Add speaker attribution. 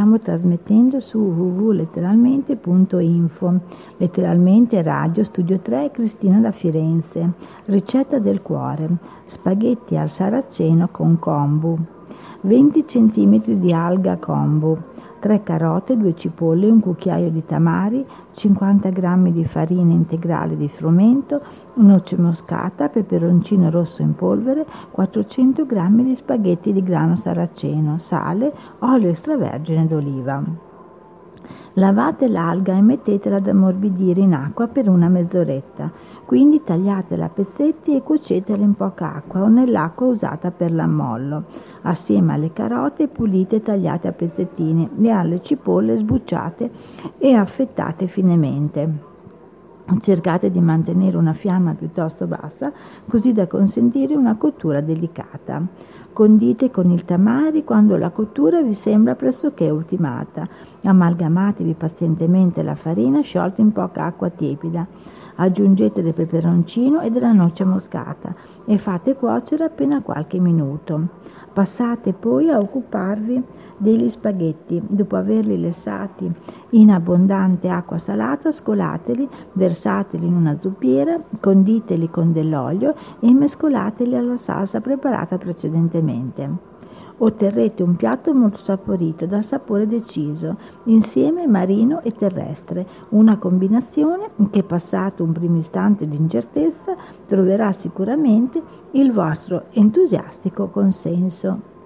Speaker 1: stiamo trasmettendo su www.letteralmente.info, letteralmente Radio Studio 3 Cristina da Firenze. Ricetta del cuore, spaghetti al saraceno con kombu, 20 cm di alga kombu, 3 carote, 2 cipolle, un cucchiaio di tamari, 50 g di farina integrale di frumento, noce moscata, peperoncino rosso in polvere, 400 g di spaghetti di grano saraceno, sale, olio extravergine d'oliva. Lavate l'alga e mettetela ad ammorbidire in acqua per una mezz'oretta, quindi tagliatela a pezzetti e cuocetela in poca acqua o nell'acqua usata per l'ammollo, assieme alle carote pulite e tagliate a pezzettini e alle cipolle sbucciate e affettate finemente. Cercate di mantenere una fiamma piuttosto bassa così da consentire una cottura delicata. Condite con il tamari quando la cottura vi sembra pressoché ultimata. Amalgamatevi pazientemente la farina sciolta in poca acqua tiepida. Aggiungete del peperoncino e della noce moscata e fate cuocere appena qualche minuto. Passate poi a occuparvi degli spaghetti. Dopo averli lessati in abbondante acqua salata, scolateli, versateli in una zuppiera, conditeli con dell'olio e mescolateli alla salsa preparata precedentemente otterrete un piatto molto saporito, dal sapore deciso, insieme marino e terrestre, una combinazione che passato un primo istante di incertezza troverà sicuramente il vostro entusiastico consenso.